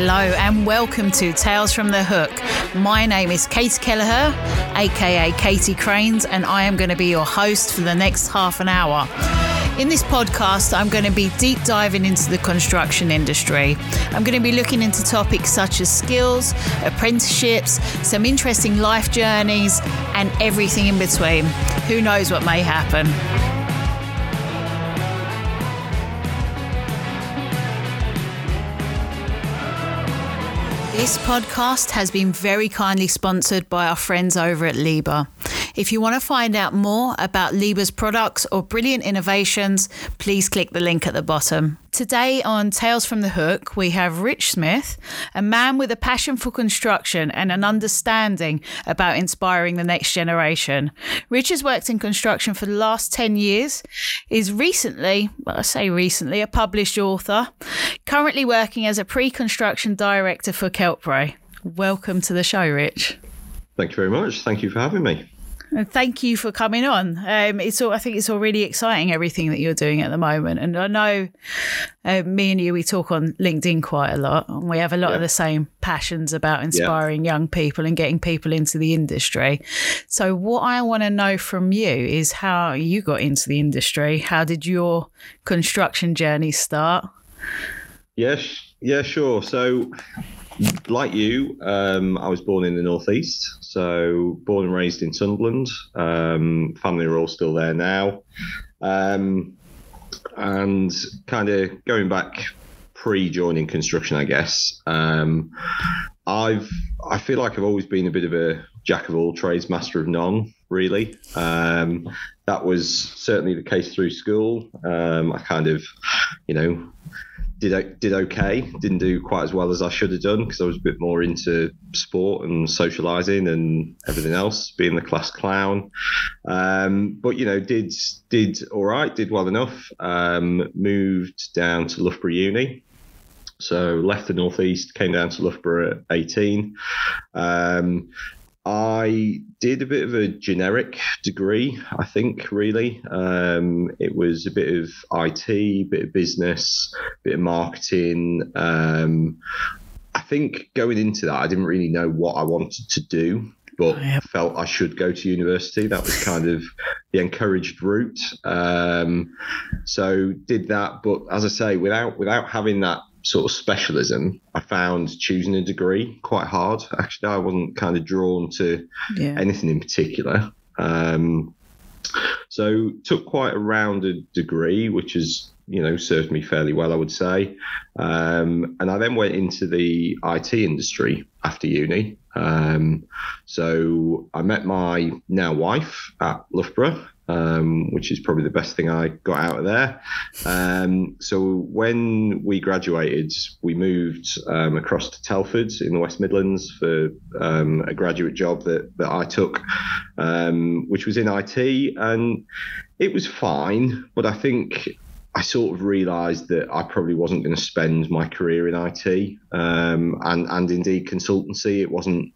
Hello and welcome to Tales from the Hook. My name is Katie Kelleher, aka Katie Cranes, and I am going to be your host for the next half an hour. In this podcast, I'm going to be deep diving into the construction industry. I'm going to be looking into topics such as skills, apprenticeships, some interesting life journeys, and everything in between. Who knows what may happen? This podcast has been very kindly sponsored by our friends over at Liebherr. If you want to find out more about Liebherr's products or brilliant innovations, please click the link at the bottom. Today on Tales from the Hook, we have Rich Smith, a man with a passion for construction and an understanding about inspiring the next generation. Rich has worked in construction for the last 10 years, is recently, well, I say recently, a published author, currently working as a pre construction director for Keltbray. Welcome to the show, Rich. Thank you very much. Thank you for having me. And thank you for coming on. Um, it's all, I think it's all really exciting everything that you're doing at the moment. And I know uh, me and you we talk on LinkedIn quite a lot, and we have a lot yeah. of the same passions about inspiring yeah. young people and getting people into the industry. So what I want to know from you is how you got into the industry. How did your construction journey start? Yes, yeah, sure. So like you, um, I was born in the northeast, so born and raised in Sunderland. Um, family are all still there now, um, and kind of going back pre-joining construction, I guess. Um, I've I feel like I've always been a bit of a jack of all trades, master of none. Really, um, that was certainly the case through school. Um, I kind of, you know, did did okay. Didn't do quite as well as I should have done because I was a bit more into sport and socialising and everything else, being the class clown. Um, but you know, did did all right. Did well enough. Um, moved down to Loughborough Uni. So left the northeast, came down to Loughborough at 18. Um, I did a bit of a generic degree, I think, really. Um, it was a bit of IT, a bit of business, a bit of marketing. Um, I think going into that, I didn't really know what I wanted to do, but oh, felt I should go to university. That was kind of the encouraged route. Um, so did that, but as I say, without without having that sort of specialism, I found choosing a degree quite hard. Actually, I wasn't kind of drawn to yeah. anything in particular. Um, so took quite a rounded degree, which has you know served me fairly well, I would say. Um, and I then went into the IT industry after uni. Um, so I met my now wife at Loughborough um, which is probably the best thing I got out of there. Um, so when we graduated, we moved um, across to Telford in the West Midlands for um, a graduate job that, that I took, um, which was in IT. And it was fine, but I think I sort of realised that I probably wasn't going to spend my career in IT um, and and indeed consultancy. It wasn't.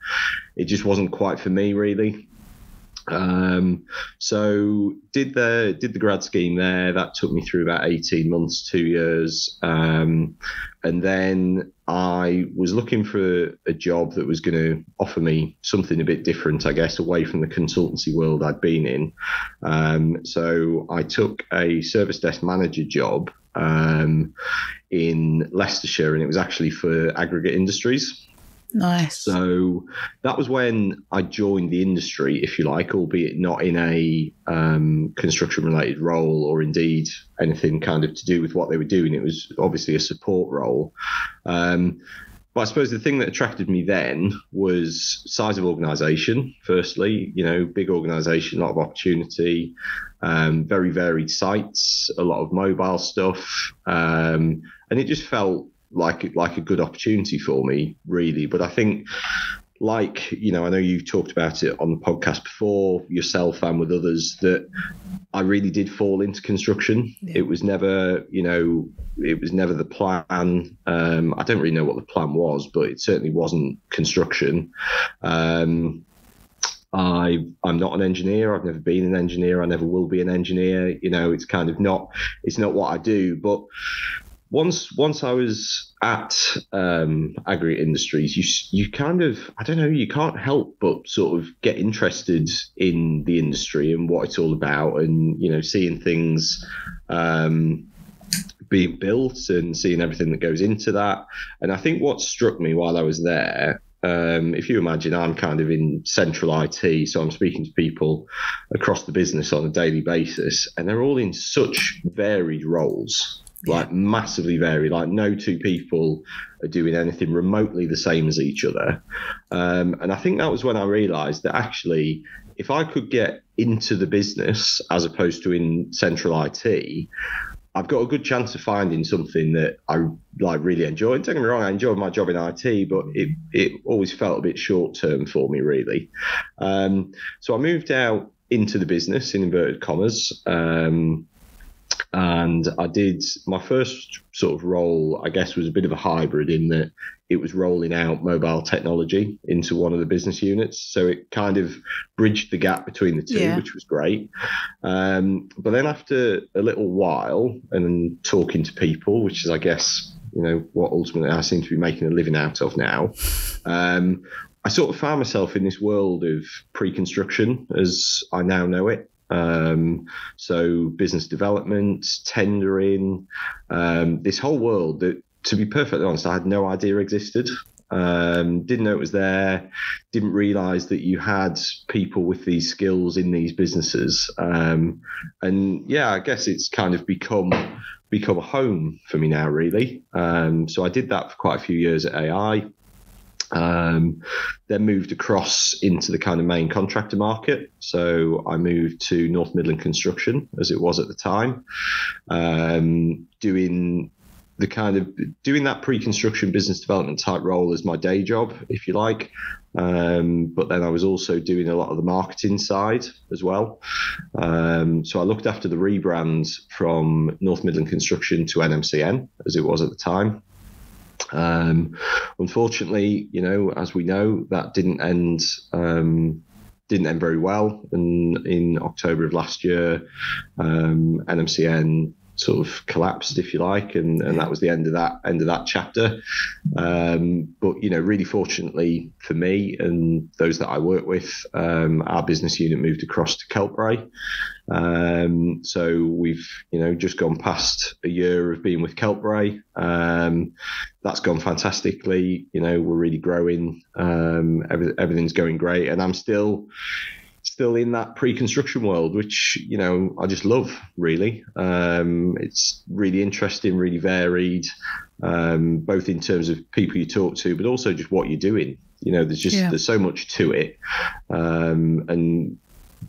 It just wasn't quite for me, really. Um, so did the did the grad scheme there. That took me through about eighteen months, two years, um, and then I was looking for a job that was going to offer me something a bit different, I guess, away from the consultancy world I'd been in. Um, so I took a service desk manager job um, in Leicestershire, and it was actually for aggregate industries. Nice. So that was when I joined the industry, if you like, albeit not in a um, construction related role or indeed anything kind of to do with what they were doing. It was obviously a support role. Um, but I suppose the thing that attracted me then was size of organisation. Firstly, you know, big organisation, a lot of opportunity, um, very varied sites, a lot of mobile stuff, um, and it just felt like like a good opportunity for me, really. But I think like you know i know you've talked about it on the podcast before yourself and with others that i really did fall into construction yeah. it was never you know it was never the plan um, i don't really know what the plan was but it certainly wasn't construction um, I I'm not an engineer. I've never been an engineer. I never will be an engineer. You know, it's kind of not it's not what I do. But once once I was at um, Aggregate Industries, you you kind of I don't know you can't help but sort of get interested in the industry and what it's all about, and you know seeing things. Um, being built and seeing everything that goes into that. And I think what struck me while I was there um, if you imagine I'm kind of in central IT, so I'm speaking to people across the business on a daily basis, and they're all in such varied roles, like massively varied. Like no two people are doing anything remotely the same as each other. Um, and I think that was when I realised that actually, if I could get into the business as opposed to in central IT, I've got a good chance of finding something that I like really enjoy. And don't get me wrong, I enjoyed my job in IT, but it it always felt a bit short term for me, really. Um, so I moved out into the business in inverted commas. Um, and I did my first sort of role, I guess, was a bit of a hybrid in that it was rolling out mobile technology into one of the business units. So it kind of bridged the gap between the two, yeah. which was great. Um, but then after a little while and talking to people, which is, I guess, you know, what ultimately I seem to be making a living out of now, um, I sort of found myself in this world of pre construction as I now know it. Um, so business development, tendering, um, this whole world that, to be perfectly honest, I had no idea existed. Um, didn't know it was there. Didn't realise that you had people with these skills in these businesses. Um, and yeah, I guess it's kind of become become a home for me now, really. Um, so I did that for quite a few years at AI. Um, then moved across into the kind of main contractor market. So I moved to North Midland Construction, as it was at the time, um, doing the kind of doing that pre-construction business development type role as my day job, if you like. Um, but then I was also doing a lot of the marketing side as well. Um, so I looked after the rebrand from North Midland Construction to NMCN, as it was at the time. Um, unfortunately, you know, as we know, that didn't end. Um, didn't end very well. And in October of last year, um, NMCN sort of collapsed, if you like, and, and that was the end of that end of that chapter. Um, but you know, really fortunately for me and those that I work with, um, our business unit moved across to Keltbray. Um, so we've you know just gone past a year of being with Keltbray. Um, that's gone fantastically. You know, we're really growing. Um, every, everything's going great, and I'm still still in that pre-construction world, which you know I just love. Really, um, it's really interesting, really varied, um, both in terms of people you talk to, but also just what you're doing. You know, there's just yeah. there's so much to it, um, and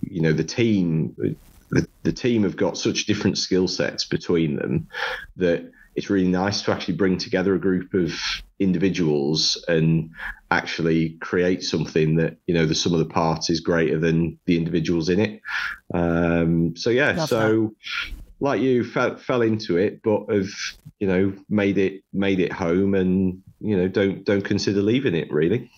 you know the team. The, the team have got such different skill sets between them that it's really nice to actually bring together a group of individuals and actually create something that you know the sum of the parts is greater than the individuals in it um, so yeah Love so that. like you fell, fell into it but have you know made it made it home and you know don't don't consider leaving it really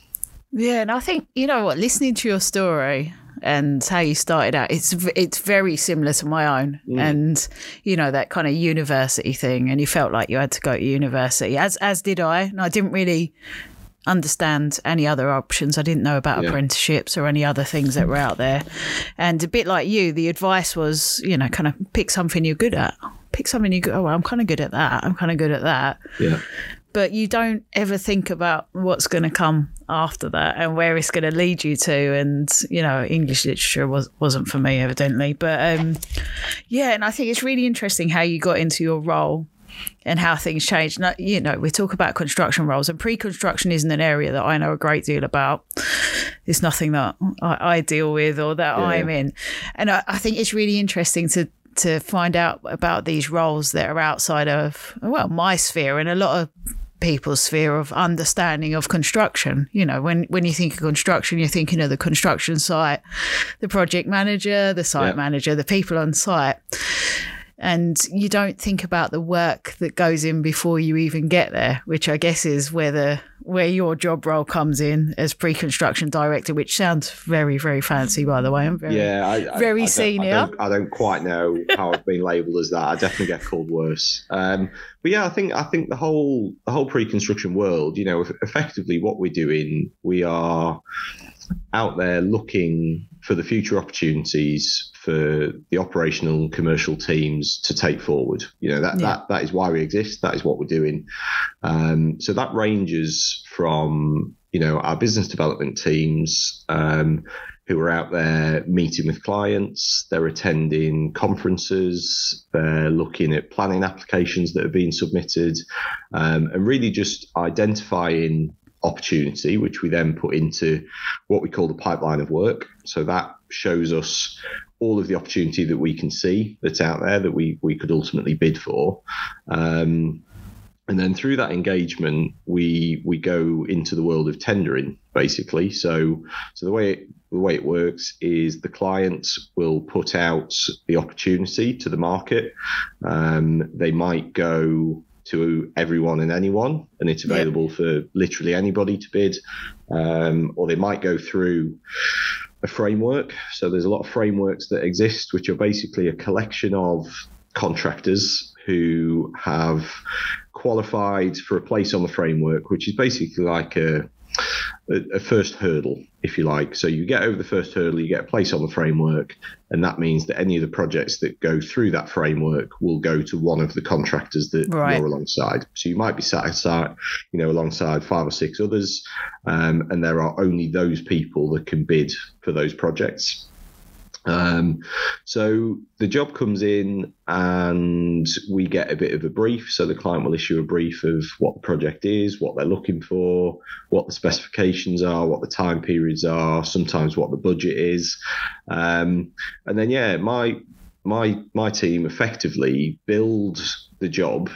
yeah and i think you know what listening to your story and how you started out it's it's very similar to my own mm. and you know that kind of university thing and you felt like you had to go to university as as did I and I didn't really understand any other options. I didn't know about yeah. apprenticeships or any other things that were out there. And a bit like you the advice was you know kind of pick something you're good at. Pick something you go oh I'm kind of good at that. I'm kind of good at that. Yeah. But you don't ever think about what's going to come after that and where it's going to lead you to. And you know, English literature was wasn't for me evidently, but um, yeah. And I think it's really interesting how you got into your role and how things change. Now, you know, we talk about construction roles, and pre-construction isn't an area that I know a great deal about. It's nothing that I, I deal with or that yeah. I'm in, and I, I think it's really interesting to to find out about these roles that are outside of well my sphere and a lot of people's sphere of understanding of construction. You know, when, when you think of construction, you're thinking of the construction site, the project manager, the site yep. manager, the people on site. And you don't think about the work that goes in before you even get there, which I guess is where the where your job role comes in as pre-construction director, which sounds very very fancy, by the way. I'm very yeah, I, very I, I senior. Don't, I don't, I don't, quite know how I've been labelled as that. I definitely get called worse. Um, but yeah, I think I think the whole the whole pre-construction world, you know, effectively what we're doing, we are out there looking for the future opportunities for the operational and commercial teams to take forward. You know that yeah. that that is why we exist. That is what we're doing. Um, so that ranges from you know our business development teams um, who are out there meeting with clients. They're attending conferences. They're looking at planning applications that have been submitted, um, and really just identifying opportunity, which we then put into what we call the pipeline of work. So that shows us all of the opportunity that we can see that's out there that we we could ultimately bid for. Um, and then through that engagement, we we go into the world of tendering, basically. So so the way it, the way it works is the clients will put out the opportunity to the market. Um, they might go to everyone and anyone, and it's available yeah. for literally anybody to bid. Um, or they might go through a framework. So there's a lot of frameworks that exist, which are basically a collection of contractors who have qualified for a place on the framework, which is basically like a a, first hurdle, if you like. So you get over the first hurdle, you get a place on the framework, and that means that any of the projects that go through that framework will go to one of the contractors that right. you're alongside. So you might be sat aside, you know, alongside five or six others, um, and there are only those people that can bid for those projects. Um, so the job comes in and we get a bit of a brief. So the client will issue a brief of what the project is, what they're looking for, what the specifications are, what the time periods are, sometimes what the budget is. Um, and then, yeah, my, my, my team effectively build the job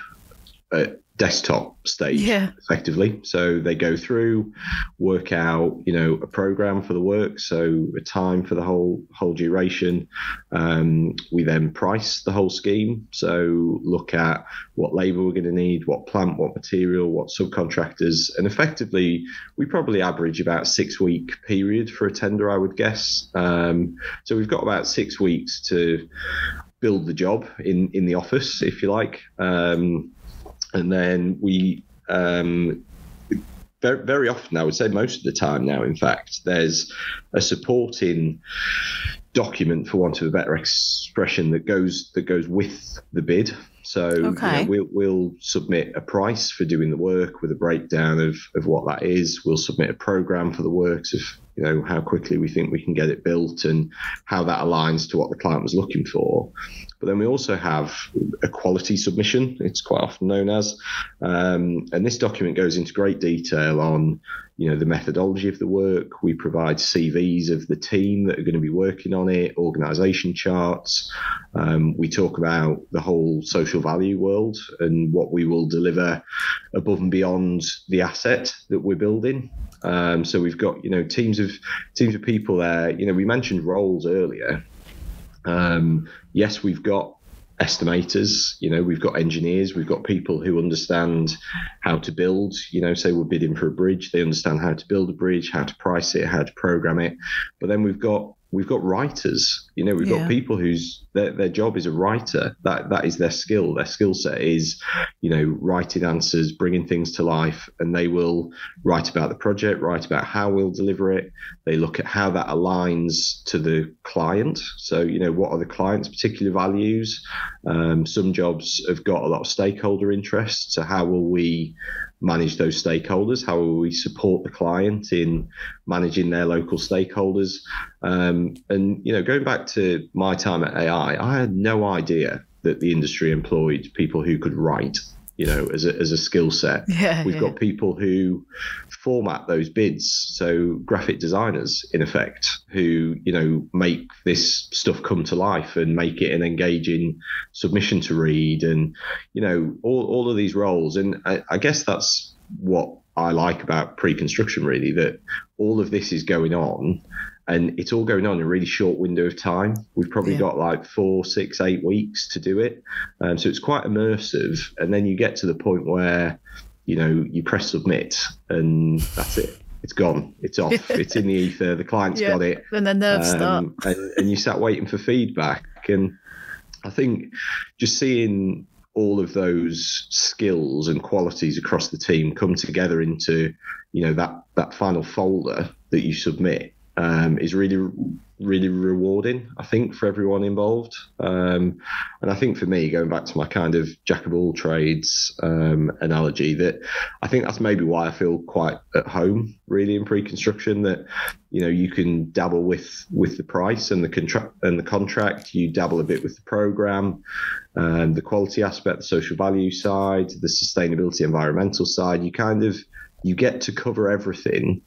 at desktop stage yeah. effectively. So they go through work out you know a program for the work so a time for the whole whole duration. Um, we then price the whole scheme. So look at what labor we're going to need what plant what material what subcontractors and effectively we probably average about six week period for a tender i would guess. Um, so we've got about six weeks to build the job in in the office if you like. Um, and then we um, very, very often, I would say most of the time now, in fact, there's a supporting document, for want of a better expression, that goes that goes with the bid. So okay. you know, we'll, we'll submit a price for doing the work with a breakdown of, of what that is. We'll submit a program for the works of you know how quickly we think we can get it built and how that aligns to what the client was looking for. But then we also have a quality submission. It's quite often known as, um, and this document goes into great detail on you know the methodology of the work. We provide CVs of the team that are going to be working on it, organisation charts. Um, we talk about the whole social value world and what we will deliver above and beyond the asset that we're building. Um, so we've got you know teams of teams of people there. You know we mentioned roles earlier. Um, yes, we've got estimators you know we've got engineers we've got people who understand how to build you know say we're bidding for a bridge they understand how to build a bridge how to price it how to program it. But then we've got we've got writers. You know, we've yeah. got people whose their, their job is a writer. That that is their skill. Their skill set is, you know, writing answers, bringing things to life, and they will write about the project, write about how we'll deliver it. They look at how that aligns to the client. So, you know, what are the client's particular values? Um, some jobs have got a lot of stakeholder interest. So, how will we manage those stakeholders? How will we support the client in managing their local stakeholders? Um, and you know, going back to my time at AI, I had no idea that the industry employed people who could write. You know, as a, as a skill set, yeah, we've yeah. got people who format those bids. So graphic designers, in effect, who you know make this stuff come to life and make it an engaging submission to read, and you know all all of these roles. And I, I guess that's what I like about pre-construction, really, that all of this is going on and it's all going on in a really short window of time. We've probably Yeah. got like four, six, eight weeks to do it, um, so it's quite immersive. And then you get to the point where you know you press submit, and that's it. It's gone. It's off. it's in the ether. The client's Yeah. got it And then the nerves start. um, and, and you sat waiting for feedback. And I think just seeing all of those skills and qualities across the team come together into, you know, that that final folder that you submit um, is really really rewarding. I think for everyone involved. Um, and I think for me, going back to my kind of jack of all trades um, analogy, that I think that's maybe why I feel quite at home really in pre-construction. That you know you can dabble with with the price and the contract and the contract. You dabble a bit with the program, um, the quality aspect, the social value side, the sustainability, environmental side. You kind of you get to cover everything.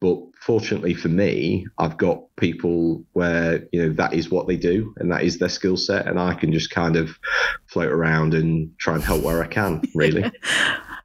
But fortunately for me, I've got people where you know that is what they do and that is their skill set, and I can just kind of float around and try and help where I can. Really.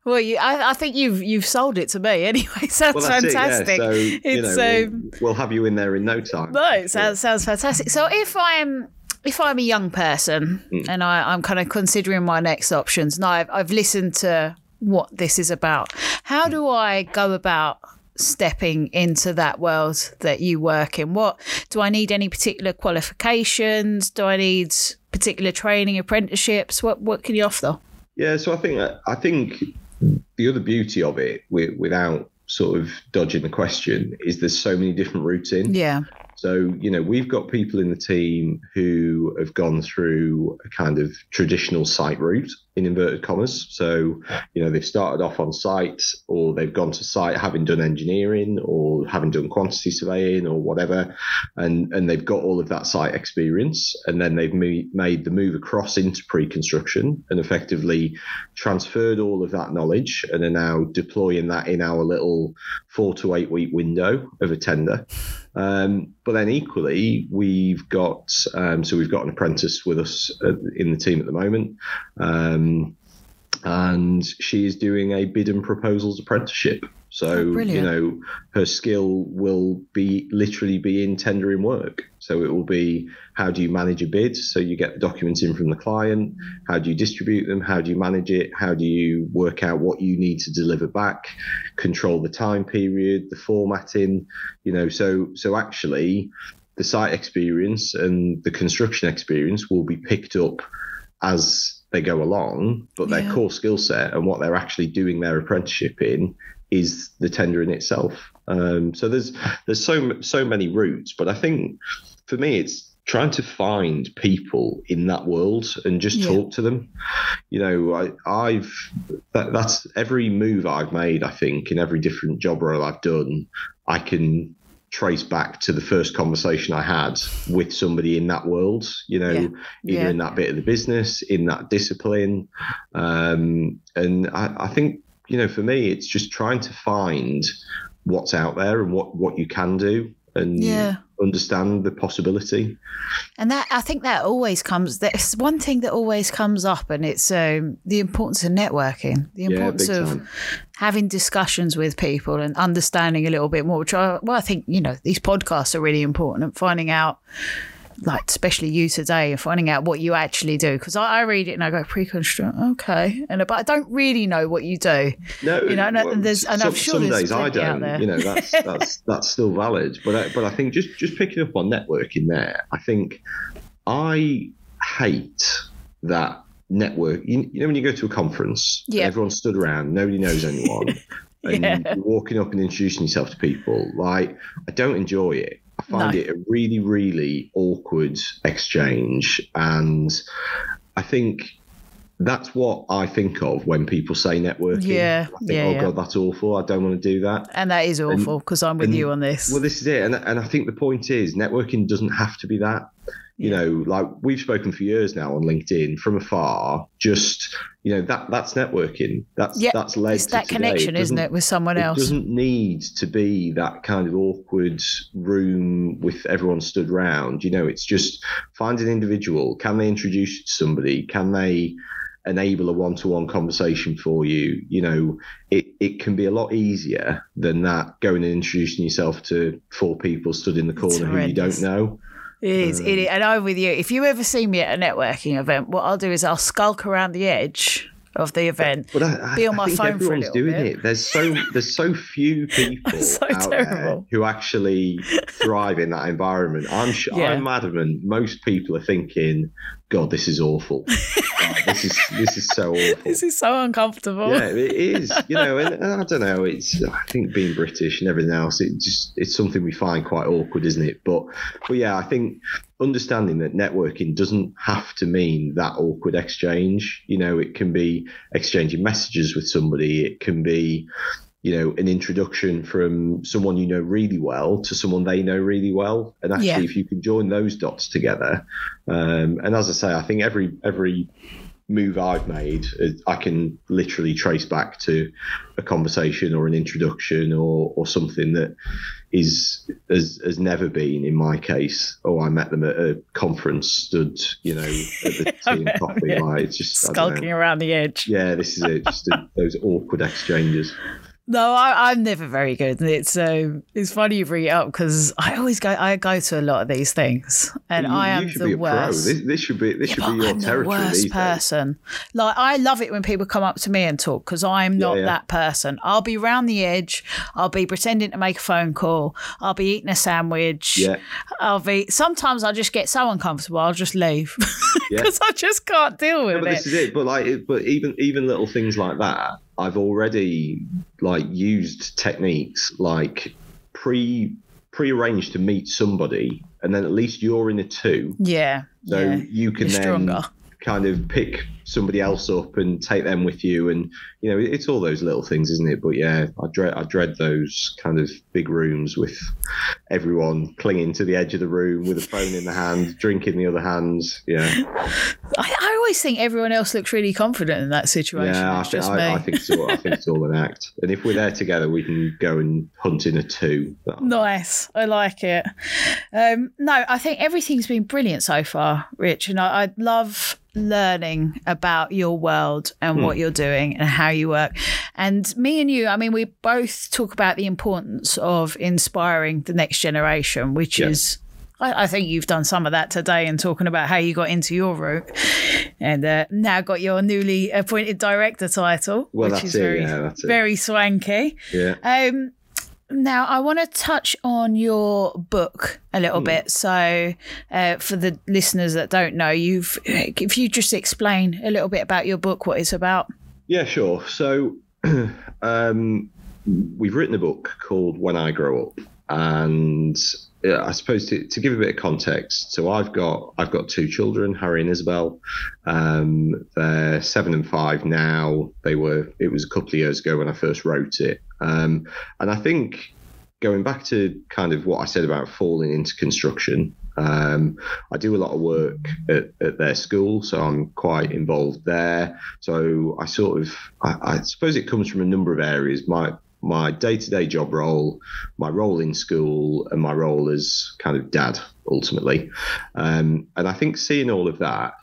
Well, you, I, I think you've you've sold it to me anyway. Sounds well, that's fantastic. it. Yeah. So know, um, we'll, we'll have you in there in no time. No, it sounds sounds fantastic. So if I'm if I'm a young person Mm. and I, I'm kind of considering my next options, now I've, I've listened to what this is about. How Mm. do I go about stepping into that world that you work in? What do I need? Any particular qualifications? Do I need particular training, apprenticeships? What what can you offer? Yeah, so I think I think the other beauty of it, without sort of dodging the question, is there's so many different routes in. Yeah, So, you know, we've got people in the team who have gone through a kind of traditional site route in inverted commas. So, you know, they've started off on site or they've gone to site having done engineering or having done quantity surveying or whatever. And, and they've got all of that site experience. And then they've made the move across into pre construction and effectively transferred all of that knowledge and are now deploying that in our little four to eight week window of a tender. Um, but then equally, we've got um, so we've got an apprentice with us uh, in the team at the moment, um, Um, and she is doing a bid and proposals apprenticeship. So Oh, you know her skill will be literally be in tendering work. So it will be how do you manage a bid? So you get the documents in from the client. How do you distribute them? How do you manage it? How do you work out what you need to deliver back? Control the time period, the formatting. You know, so so actually, the site experience and the construction experience will be picked up as they go along, but their Yeah. core skill set and what they're actually doing their apprenticeship in is the tendering itself. Um, so there's there's so so many routes, but I think for me it's trying to find people in that world and just Yeah. talk to them. You know, I, I've that, that's every move I've made. I think in every different job role I've done, I can trace back to the first conversation I had with somebody in that world. You know, Yeah. either Yeah. in that bit of the business, in that discipline, um, and I, I think you know, for me, it's just trying to find what's out there and what what you can do and Yeah. Understand the possibility. And that I think that always comes. There's one thing that always comes up, and it's um, the importance of networking, the importance big of time. having discussions with people and understanding a little bit more. Which I, well, I think you know these podcasts are really important and finding out. Like especially you today, and finding out what you actually do because I, I read it and I go pre-construct, okay, and but I don't really know what you do. No, You know, and well, there's- and I'm sure some there's days I don't. You know, that's that's that's still valid. But I, but I think just just picking up on networking there, I think I hate that network. You, you know, when you go to a conference, Yeah. everyone's stood around, nobody knows anyone, and Yeah. you're walking up and introducing yourself to people. Like, I don't enjoy it. I find No. it a really, really awkward exchange, and I think that's what I think of when people say networking. Yeah, I think, yeah, oh yeah. god, that's awful. I don't want to do that. And that is awful because I'm with and- you on this. Well, this is it, and and I think the point is networking doesn't have to be that. You Yeah. know, like we've spoken for years now on LinkedIn from afar. Just you know that that's networking. That's Yeah, that's led it's to that today. connection, It isn't it, with someone else? it doesn't need to be that kind of awkward room with everyone stood round. You know, it's just find an individual. Can they introduce you to somebody? Can they enable a one-to-one conversation for you, you know, it, it can be a lot easier than that going and introducing yourself to four people stood in the corner who you don't know. It is, it um, is. And I'm with you. If you ever see me at a networking event, what I'll do is I'll skulk around the edge of the event. But I, be on my I think phone everyone's for a doing bit. it. There's so there's so few people So out there terrible. who actually thrive in that environment. I'm sh- Yeah. I'm adamant. Most people are thinking, "God, this is awful. This is this is so awful." This is so uncomfortable. yeah, it is. You know, and, and I don't know. It's I think being British and everything else. It just it's something we find quite awkward, isn't it? But but yeah, I think understanding that networking doesn't have to mean that awkward exchange. You know, it can be exchanging messages with somebody. It can be you know an introduction from someone you know really well to someone they know really well and actually Yeah. if you can join those dots together um, and as i say i think every every move i've made uh, i can literally trace back to a conversation or an introduction or or something that is has, has never been in my case oh i met them at a conference stood you know at the tea and coffee Yeah. like it's just I don't know. Skulking around the edge. yeah this is it just those awkward exchanges No, I, I'm never very good. It's um, it's funny you bring it up because I always go. I go to a lot of these things, and You- I am the worst. This, this should be this Yeah, should be your I'm the territory worst these days. person. Like I love it when people come up to me and talk because I'm not yeah. that person. I'll be round the edge. I'll be pretending to make a phone call. I'll be eating a sandwich. Yeah, I'll be. Sometimes I just get so uncomfortable. I'll just leave Yeah. because I just can't deal with Yeah, but it. this is it. But like, but even even little things like that, I've already like used techniques like pre pre-arranged to meet somebody, and then at least you're in a two, yeah. so yeah. you can You're then stronger. kind of pick somebody else up and take them with you, and you know, it's all those little things, isn't it? But yeah, I dread I dread those kind of big rooms with everyone clinging to the edge of the room with a phone in the hand, drink in the other hand. Yeah. I, I always think everyone else looks really confident in that situation. Yeah, I, it's thi- just I, me. I think it's all, I think it's all an act. And if we're there together, we can go and hunt in a two. That- Nice. I like it. Um, no, I think everything's been brilliant so far, Rich. And I, I love learning about your world and what you're doing and how you work. And me and you, I mean, we both talk about the importance of inspiring the next generation, which Yeah. is. I I think you've done some of that today and talking about how you got into your route and uh, now got your newly appointed director title, Well, which is it, very, yeah, very swanky. Yeah. Um, now, I want to touch on your book a little bit. So, uh, for the listeners that don't know, you've if you just explain a little bit about your book, what it's about. Yeah, sure. So um, we've written a book called When I Grow Up, and uh, I suppose to, to give a bit of context, so I've got I've got two children, Harry and Isabel. Um, they're seven and five now. They were it was a couple of years ago when I first wrote it, um, and I think going back to kind of what I said about falling into construction. Um, I do a lot of work at, at their school, so I'm quite involved there. So I sort of, I, I suppose it comes from a number of areas. My my day-to-day job role, my role in school, and my role as kind of dad ultimately. Um, and I think seeing all of that,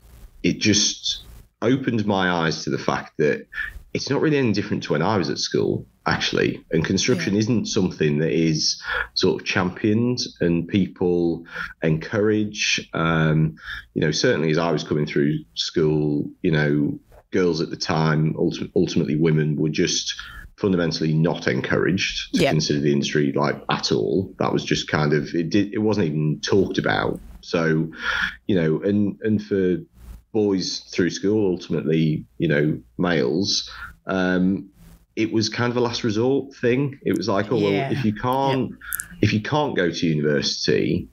it just opened my eyes to the fact that it's not really any different to when I was at school, actually. And construction isn't something that is sort of championed and people encourage. Um, you know, certainly as I was coming through school, you know, girls at the time, ultimately women, were just fundamentally not encouraged to Yeah. consider the industry like at all. That was just kind of it. Did it wasn't even talked about. So, you know, and and for boys through school, ultimately, you know, males, um, it was kind of a last resort thing. It was like, oh Yeah. well, if you can't, if you can't go to university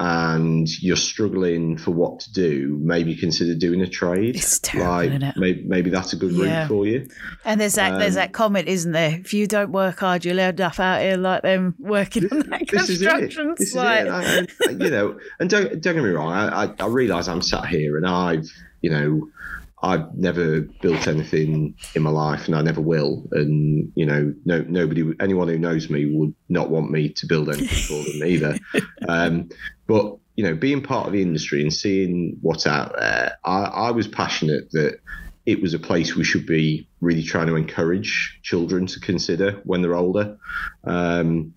and you're struggling for what to do, maybe consider doing a trade. It's terrible, like it? maybe, maybe that's a good Yeah. route for you. And there's that there's Um, that comment, isn't there? If you don't work hard, you'll end up out here like them working on that this is it. construction This is it. And I, you know, and don't don't get me wrong. I, I, I realise I'm sat here and I've you know I've never built anything in my life and I never will. And you know, no nobody, anyone who knows me would not want me to build anything for them either. Um, but you know, being part of the industry and seeing what's out there, I, I was passionate that it was a place we should be really trying to encourage children to consider when they're older. Um,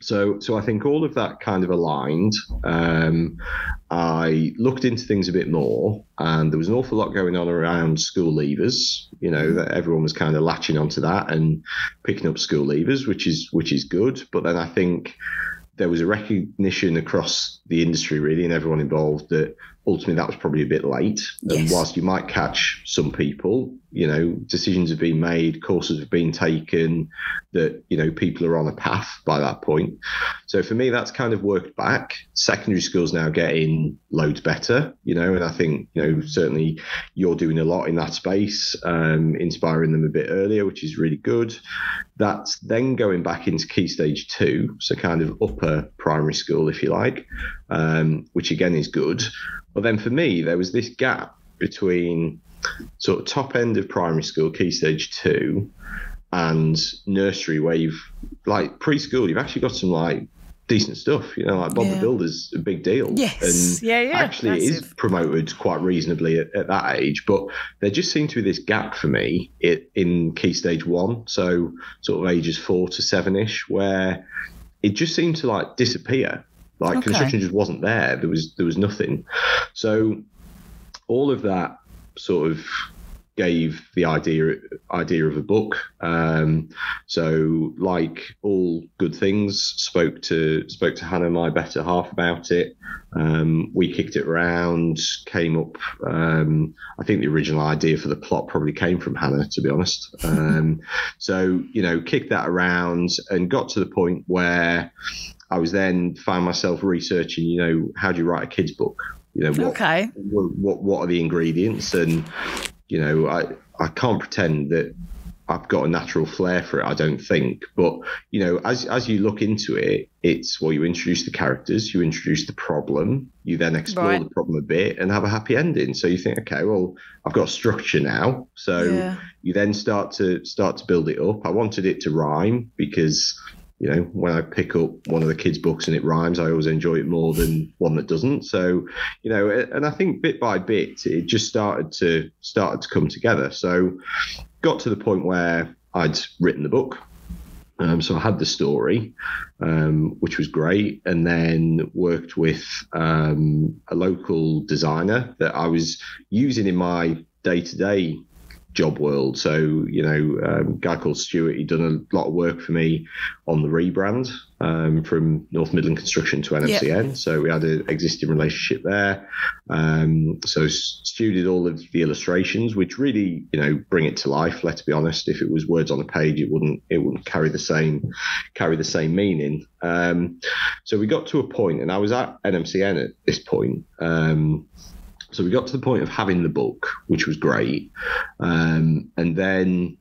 so, so I think all of that kind of aligned. Um, I looked into things a bit more, and there was an awful lot going on around school leavers. You know that everyone was kind of latching onto that and picking up school leavers, which is which is good. But then I think there was a recognition across the industry, really, and everyone involved that ultimately that was probably a bit late. Yes. And whilst you might catch some people, you know, decisions have been made, courses have been taken, that, you know, people are on a path by that point. So for me, that's kind of worked back. Secondary schools now getting loads better, you know, and I think, you know, certainly you're doing a lot in that space, um, inspiring them a bit earlier, which is really good. That's then going back into key stage two, so kind of upper primary school, if you like, um, which again is good. But then for me, there was this gap between sort of top end of primary school, key stage two, and nursery, where you've like preschool, you've actually got some like decent stuff. You know, like Bob yeah. the Builder's a big deal. Yes. And yeah, yeah. Actually, it is promoted quite reasonably at, at, that age. But there just seemed to be this gap for me it, in key stage one. So, sort of ages four to seven ish, where it just seemed to like disappear. Like okay. construction just wasn't there. There was there was nothing. So all of that sort of gave the idea idea of a book. Um, so, like all good things, spoke to spoke to Hannah, my better half, about it. Um, we kicked it around, came up. Um, I think the original idea for the plot probably came from Hannah, to be honest. Um, so, you know, kicked that around and got to the point where I was then found myself researching. You know, how do you write a kids book? You know, what, okay. what, what what are the ingredients and you know, I, I can't pretend that I've got a natural flair for it. I don't think, but you know, as as you look into it, it's well, you introduce the characters, you introduce the problem, you then explore right. the problem a bit and have a happy ending. So you think, okay, well, I've got structure now. So yeah. you then start to start to build it up. I wanted it to rhyme because you know, when I pick up one of the kids' books and it rhymes, I always enjoy it more than one that doesn't. So, you know, and I think bit by bit, it just started to started to come together. So, got to the point where I'd written the book. Um, so I had the story, um, which was great, and then worked with um, a local designer that I was using in my day to day job world. So, you know, um, a guy called Stuart, he'd done a lot of work for me on the rebrand um, from North Midland Construction to NMCN. Yep. So we had an existing relationship there. Um, so Stu did all of the illustrations, which really, you know, bring it to life. Let's be honest. If it was words on a page, it wouldn't it wouldn't carry the same carry the same meaning. Um, so we got to a point, and I was at NMCN at this point. So we got to the point of having the book, which was great. Um, and then,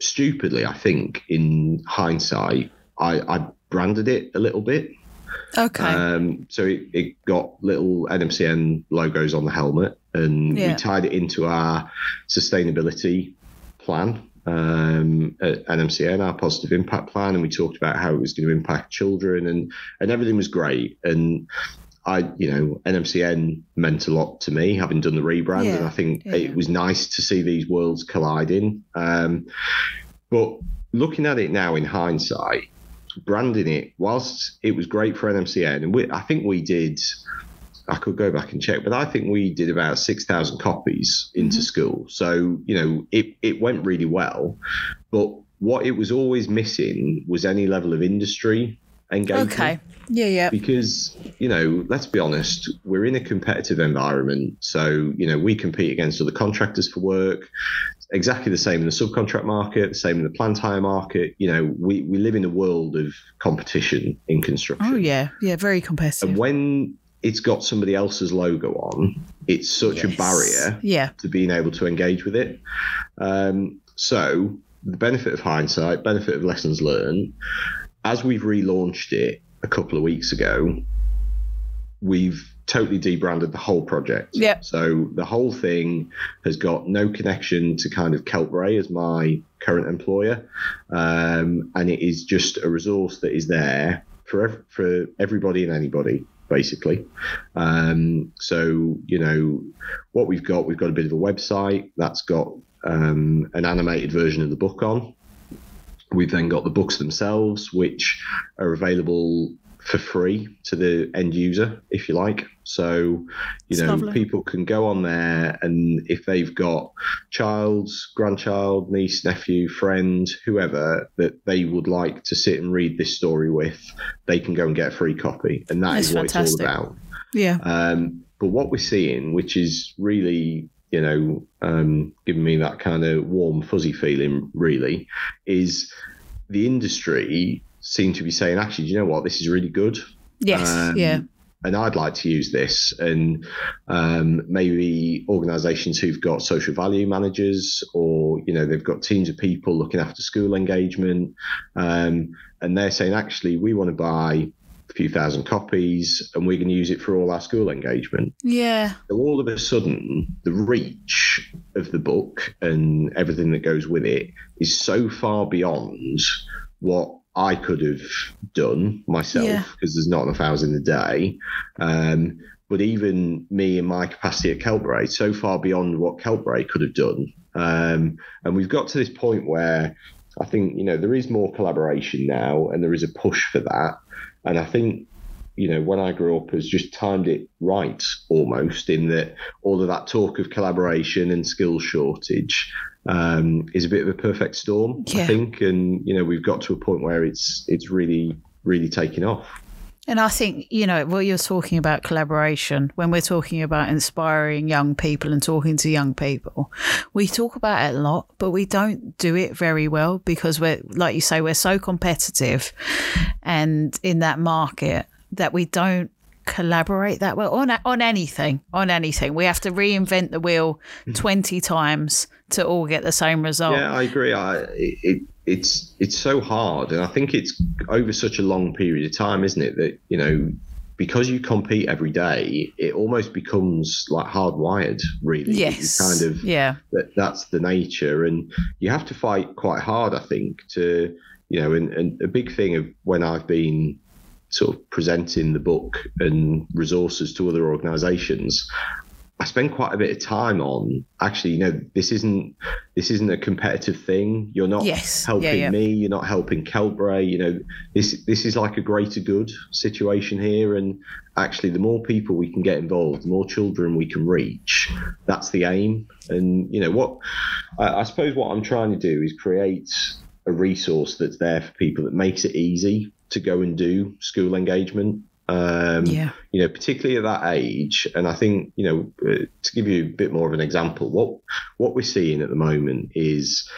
stupidly, I think, in hindsight, I, I branded it a little bit. Okay. Um, so it, it got little NMCN logos on the helmet, and yeah. we tied it into our sustainability plan um, at NMCN, our positive impact plan, and we talked about how it was going to impact children, and and everything was great. And I, you know, NMCN meant a lot to me, having done the rebrand, yeah, and I think yeah. it was nice to see these worlds colliding. Um, but looking at it now in hindsight, branding it, whilst it was great for NMCN, and we, I think we did. I could go back and check, but I think we did about six thousand copies into mm-hmm. school. So you know, it it went really well, but what it was always missing was any level of industry engagement. Okay. Yeah, yeah. Because, you know, let's be honest, we're in a competitive environment. So, you know, we compete against other contractors for work. Exactly the same in the subcontract market, the same in the plant hire market. You know, we, we live in a world of competition in construction. Oh, yeah. Yeah, very competitive. And when it's got somebody else's logo on, it's such yes. a barrier yeah. to being able to engage with it. Um, so, the benefit of hindsight, benefit of lessons learned, as we've relaunched it a couple of weeks ago, we've totally debranded the whole project. Yeah. So the whole thing has got no connection to kind of Keltbray as my current employer, um, and it is just a resource that is there for for everybody and anybody basically. Um, so, you know, what we've got, we've got a bit of a website that's got um, an animated version of the book on. We've then got the books themselves, which are available for free to the end user, if you like. So, you know, people can go on there and if they've got child, grandchild, niece, nephew, friend, whoever that they would like to sit and read this story with, they can go and get a free copy. And that That's is what fantastic. it's all about. Yeah. Um, but what we're seeing, which is really you know, um, giving me that kind of warm, fuzzy feeling, really, is the industry seem to be saying, actually, do you know what? This is really good. Yes. Um, yeah. And I'd like to use this. And um, maybe organizations who've got social value managers or, you know, they've got teams of people looking after school engagement. Um, and they're saying, actually, we want to buy few thousand copies and we're going to use it for all our school engagement. Yeah. So all of a sudden, the reach of the book and everything that goes with it is so far beyond what I could have done myself because yeah. there's not enough hours in the day. Um, but even me and my capacity at Keltbray, so far beyond what Keltbray could have done. Um, and we've got to this point where I think, you know, there is more collaboration now and there is a push for that. And I think, you know, when I grew up, has just timed it right almost in that all of that talk of collaboration and skill shortage um, is a bit of a perfect storm, yeah. I think. And you know, we've got to a point where it's it's really really taking off. And I think, you know, what you're talking about collaboration, when we're talking about inspiring young people and talking to young people, we talk about it a lot, but we don't do it very well because we're, like you say, we're so competitive and in that market that we don't collaborate that well on on anything on anything. We have to reinvent the wheel mm-hmm. 20 times to all get the same result. Yeah i agree. I it, it's it's so hard and i think it's over such a long period of time isn't it that you know because you compete every day it almost becomes like hardwired really. Yes. kind of yeah. that that's the nature and you have to fight quite hard i think to you know and, and a big thing of when i've been sort of presenting the book and resources to other organizations I spend quite a bit of time on actually, you know, this isn't this isn't a competitive thing. You're not yes. helping yeah, yeah. me. You're not helping Keltbray. You know, this this is like a greater good situation here. And actually, the more people we can get involved, the more children we can reach. That's the aim. And you know what? I, I suppose what I'm trying to do is create a resource that's there for people that makes it easy to go and do school engagement. Um, yeah. You know, particularly at that age, and I think you know, uh, to give you a bit more of an example, what what we're seeing at the moment is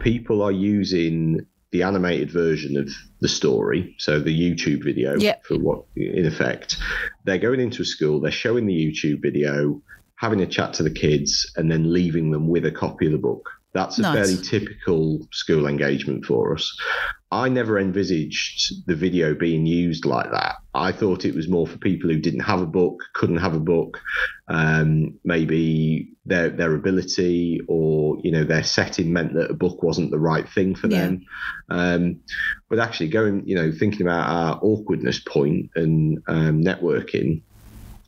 people are using the animated version of the story, so the YouTube video yep. for what, in effect, they're going into a school, they're showing the YouTube video, having a chat to the kids, and then leaving them with a copy of the book. That's a nice. fairly typical school engagement for us. I never envisaged the video being used like that. I thought it was more for people who didn't have a book, couldn't have a book, um, maybe their their ability or you know their setting meant that a book wasn't the right thing for yeah. them. Um, but actually, going you know thinking about our awkwardness point and um, networking,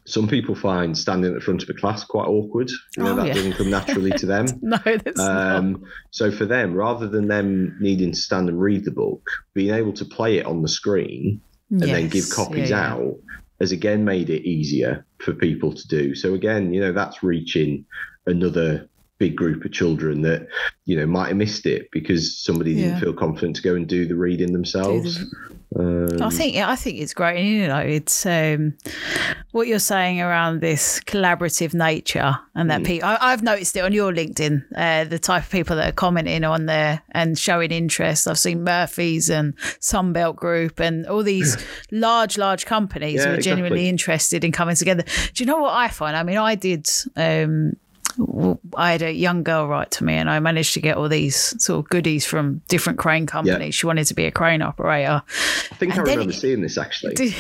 some people find standing at the front of a class quite awkward. You know, oh, that yeah. doesn't come naturally to them. no, that's um, not. So for them, rather than them needing to stand and read the book, being able to play it on the screen and yes. then give copies yeah, out yeah. has again made it easier for people to do. So again, you know, that's reaching another big group of children that you know might have missed it because somebody didn't feel confident to go and do the reading themselves. Um, I think I think it's great. You know, it's um, what you're saying around this collaborative nature, and that mm. people. I, have noticed it on your LinkedIn. Uh, the type of people that are commenting on there and showing interest. I've seen Murphy's and Sunbelt Group and all these large, large companies yeah, who are genuinely interested in coming together. Do you know what I find? I mean, I did. Um, I had a young girl write to me, and I managed to get all these sort of goodies from different crane companies. She wanted to be a crane operator. I think and I remember it, seeing this actually.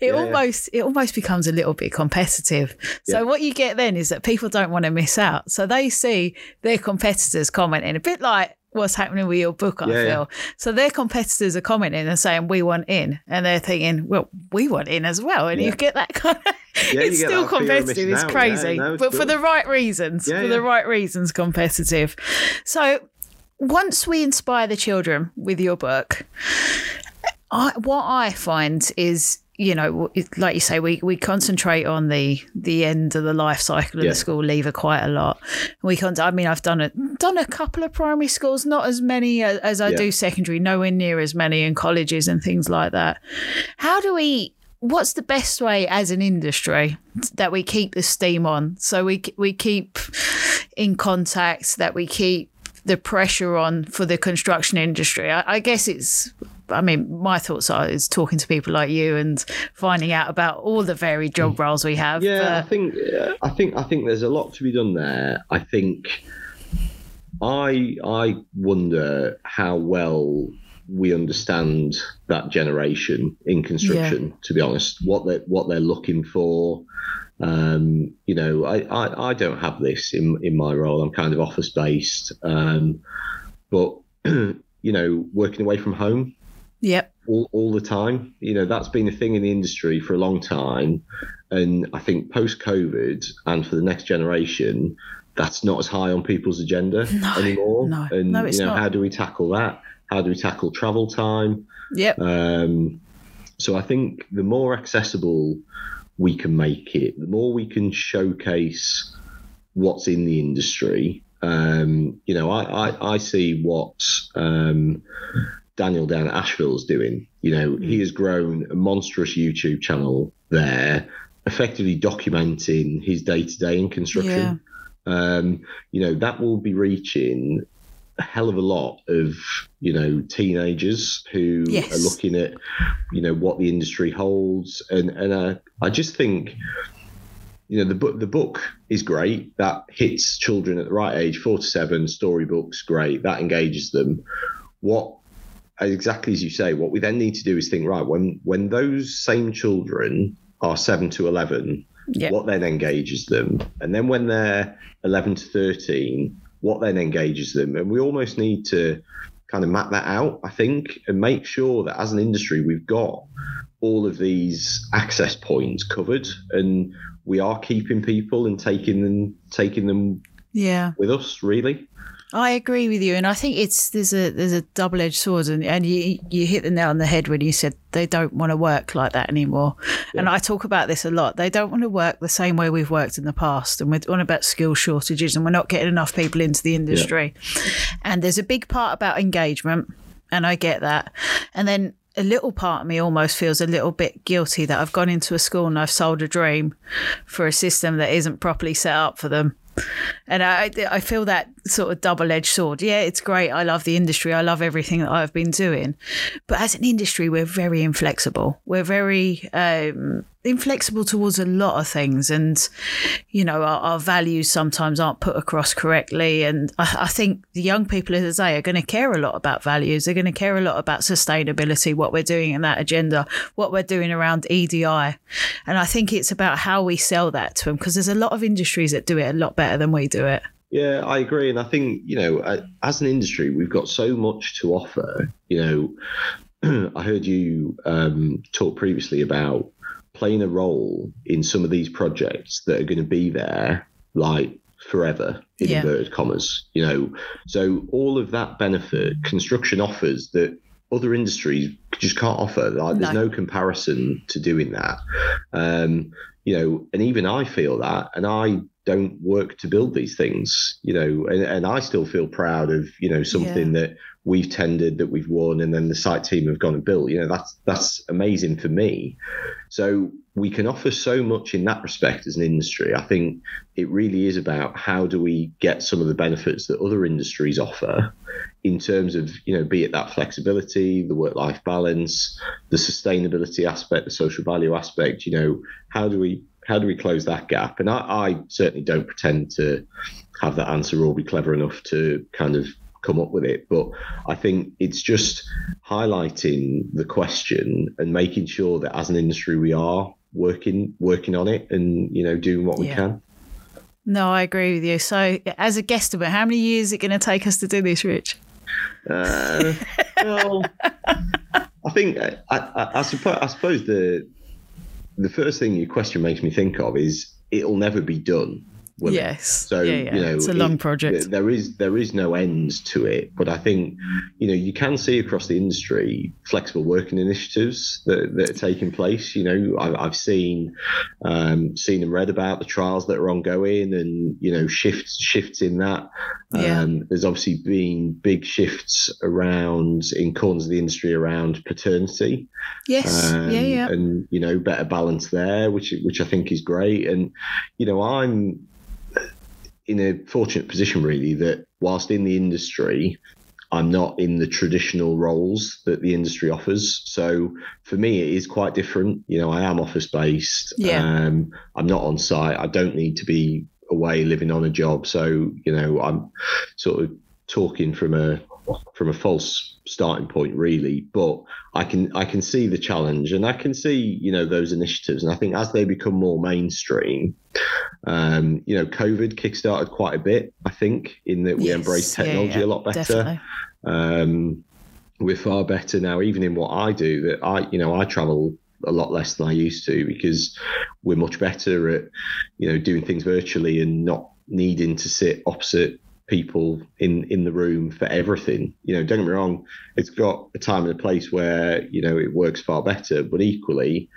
It yeah, almost yeah. it almost becomes a little bit competitive. So yeah. what you get then is that people don't want to miss out. So they see their competitors commenting a bit like what's happening with your book. I Yeah, feel so. Their competitors are commenting and saying we want in, and they're thinking, well, we want in as well, and you get that kind of. Yeah, it's still that fear of competitive. It's. Yeah, crazy, no, it's but for the right reasons. Yeah, for the right reasons, competitive. So once we inspire the children with your book, I, what I find is, you know, like you say, we, we concentrate on the the end of the life cycle of Yeah. the school leaver quite a lot. We can, I mean, I've done a done a couple of primary schools, not as many as, as I Yeah. do secondary, nowhere near as many in colleges and things like that. How do we? What's the best way as an industry that we keep the steam on? So we we keep in contact, that we keep the pressure on for the construction industry. I, I guess it's. I mean, my thoughts are is talking to people like you and finding out about all the varied job roles we have. Yeah, I think I think I think there's a lot to be done there. I think I I wonder how well we understand that generation in construction. To be honest, what they what they're looking for. Um, you know, I, I, I don't have this in in my role. I'm kind of office based, um, but you know, working away from home Yep. all, all the time. You know, that's been a thing in the industry for a long time. And I think post COVID and for the next generation, that's not as high on people's agenda No, anymore. no, and no, it's you know, not. how do we tackle that? How do we tackle travel time? Yep. Um, so I think the more accessible we can make it, the more we can showcase what's in the industry. Um, you know, I, I, I see what um, Daniel down at Asheville's doing. You know, he has grown a monstrous YouTube channel there, effectively documenting his day to day in construction. Um, you know, that will be reaching a hell of a lot of you know teenagers who Yes. are looking at you know what the industry holds and and uh, I just think you know the book the book is great that hits children at the right age four to seven storybooks great that engages them what exactly as you say what we then need to do is think right when when those same children are 7 to 11 Yep. what then engages them and then when they're 11 to 13 what then engages them and we almost need to kind of map that out i think and make sure that as an industry we've got all of these access points covered and we are keeping people and taking them taking them Yeah. with us really I agree with you, and I think it's there's a there's a double edged sword, and, and you you hit the nail on the head when you said they don't want to work like that anymore. And I talk about this a lot. They don't want to work the same way we've worked in the past, and we're on about skill shortages, and we're not getting enough people into the industry. And there's a big part about engagement, and I get that. And then a little part of me almost feels a little bit guilty that I've gone into a school and I've sold a dream for a system that isn't properly set up for them. And I, I feel that sort of double edged sword. Yeah, it's great. I love the industry. I love everything that I've been doing. But as an industry, we're very inflexible. We're very um, inflexible towards a lot of things. And, you know, our, our values sometimes aren't put across correctly. And I, I think the young people as I say, are going to care a lot about values. They're going to care a lot about sustainability, what we're doing in that agenda, what we're doing around EDI. And I think it's about how we sell that to them because there's a lot of industries that do it a lot better than we do it. Yeah, I agree, and I think you know, uh, as an industry, we've got so much to offer. You know, I heard you um, talk previously about playing a role in some of these projects that are going to be there like forever in Yeah. inverted commas. You know, so all of that benefit construction offers that other industries just can't offer. Like, there's No. no comparison to doing that. Um, you know, and even I feel that, and I don't work to build these things, you know, and, and I still feel proud of, you know, something that we've tendered that we've won and then the site team have gone and built. You know, that's that's amazing for me. So we can offer so much in that respect as an industry. I think it really is about how do we get some of the benefits that other industries offer in terms of, you know, be it that flexibility, the work life balance, the sustainability aspect, the social value aspect, you know, how do we how do we close that gap? And I, I certainly don't pretend to have that answer or be clever enough to kind of come up with it. But I think it's just highlighting the question and making sure that as an industry we are working working on it and you know doing what we Yeah. can. No, I agree with you. So, as a guesstimate, how many years is it going to take us to do this, Rich? Uh, well, I think I, I, I, suppose, I suppose the the first thing your question makes me think of is it'll never be done yes. So yeah, yeah. you know, it's a long it, project. There is there is no end to it, but I think you know you can see across the industry flexible working initiatives that, that are taking place. You know, I, have seen um, seen and read about the trials that are ongoing, and you know shifts shifts in that. Yeah. Um, there's obviously been big shifts around in corners of the industry around paternity. Yes. Um, yeah, yeah. And you know better balance there, which which I think is great. And you know I'm in a fortunate position, really, that whilst in the industry, I'm not in the traditional roles that the industry offers. So for me, it is quite different. You know, I am office based. Yeah. Um, I'm not on site. I don't need to be away living on a job. So, you know, I'm sort of talking from a from a false starting point really but i can i can see the challenge and i can see you know those initiatives. And i think as they become more mainstream um, you know covid kickstarted quite a bit i think in that we yes, embrace technology yeah, yeah, a lot better. Um, we're far better now even in what i do that i you know i travel a lot less than I used to because we're much better at, you know, doing things virtually and not needing to sit opposite people in in the room for everything. You know, don't get me wrong, it's got a time and a place where you know it works far better, but equally.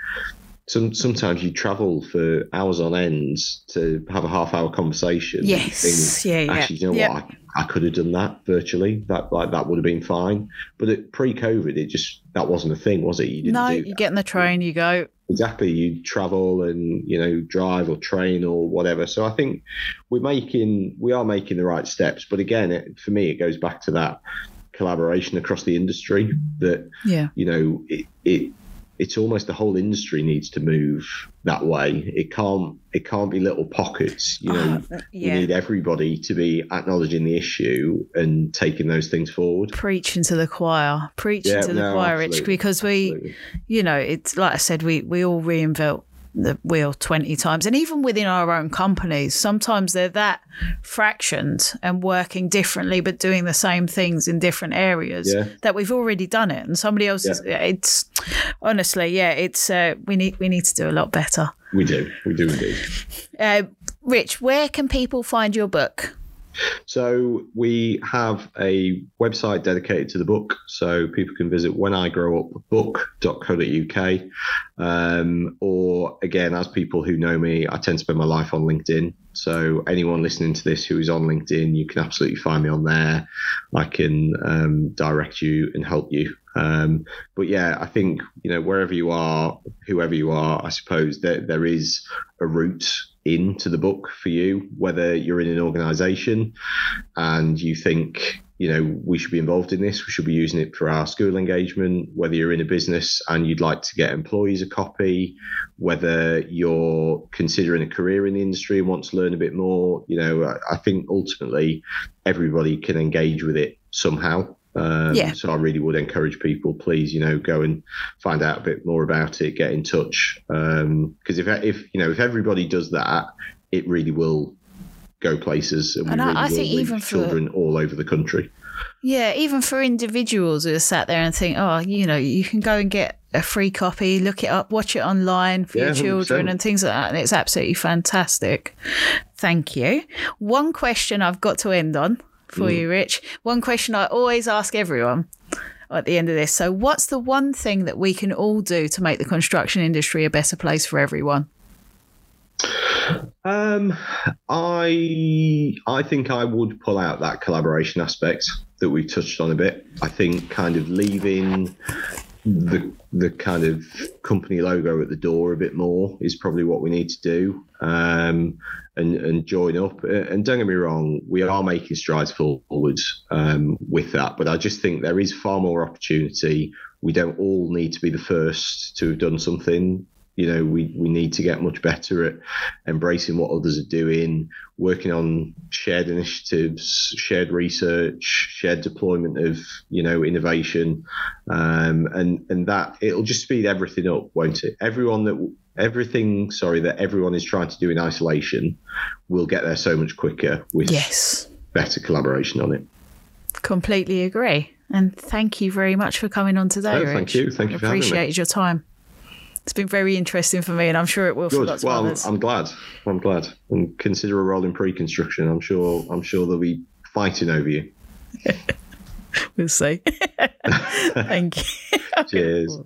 Some, sometimes you travel for hours on end to have a half hour conversation. Yes, think, yeah, yeah. Actually, you know what? I, I, could have done that virtually. That like that would have been fine. But pre-COVID, it just that wasn't a thing, was it? You no, you get in the train, you go exactly you travel and you know drive or train or whatever so i think we're making we are making the right steps but again it, for me it goes back to that collaboration across the industry that yeah you know it, it it's almost the whole industry needs to move that way. It can't it can't be little pockets. You know, uh, yeah. we need everybody to be acknowledging the issue and taking those things forward. Preaching to the choir, preaching yeah, to the no, choir, Rich, because we, absolutely. you know, it's like I said, we we all reinvent the wheel 20 times. And even within our own companies, sometimes they're that fractioned and working differently, but doing the same things in different areas yeah. that we've already done it. And somebody else yeah. is, it's honestly, yeah, it's, uh, we need, we need to do a lot better. We do. We do indeed. Uh, Rich, where can people find your book? So we have a website dedicated to the book, so people can visit whenigrowupbook.co.uk. Um, or again, as people who know me, I tend to spend my life on LinkedIn. So anyone listening to this who is on LinkedIn, you can absolutely find me on there. I can um, direct you and help you. Um, but yeah, I think you know wherever you are, whoever you are, I suppose there there is a route into the book for you, whether you're in an organization and you think, you know, we should be involved in this, we should be using it for our school engagement, whether you're in a business and you'd like to get employees a copy, whether you're considering a career in the industry and want to learn a bit more, you know, I, I think ultimately everybody can engage with it somehow. Um, yeah. So I really would encourage people, please, you know, go and find out a bit more about it, get in touch. Because um, if if you know if everybody does that, it really will go places, and, and we really I, I think even for children all over the country. Yeah, even for individuals who are sat there and think, oh, you know, you can go and get a free copy, look it up, watch it online for yeah, your children 100%. and things like that. And it's absolutely fantastic. Thank you. One question I've got to end on for mm. you, Rich. One question I always ask everyone at the end of this. So, what's the one thing that we can all do to make the construction industry a better place for everyone? Um, I I think I would pull out that collaboration aspect that we touched on a bit. I think kind of leaving the the kind of company logo at the door a bit more is probably what we need to do um, and and join up. And don't get me wrong we are making strides forwards um, with that but I just think there is far more opportunity. We don't all need to be the first to have done something you know we we need to get much better at embracing what others are doing working on shared initiatives shared research shared deployment of you know innovation um, and and that it'll just speed everything up won't it everyone that everything sorry that everyone is trying to do in isolation will get there so much quicker with yes better collaboration on it Completely agree. And thank you very much for coming on today. No, thank you. Thank you for having me. Appreciated your time. It's been very interesting for me, and I'm sure it will for lots Well, of I'm. I'm glad. I'm glad. And consider a role in pre-construction. I'm sure. I'm sure they'll be fighting over you. We'll see. thank you. Cheers.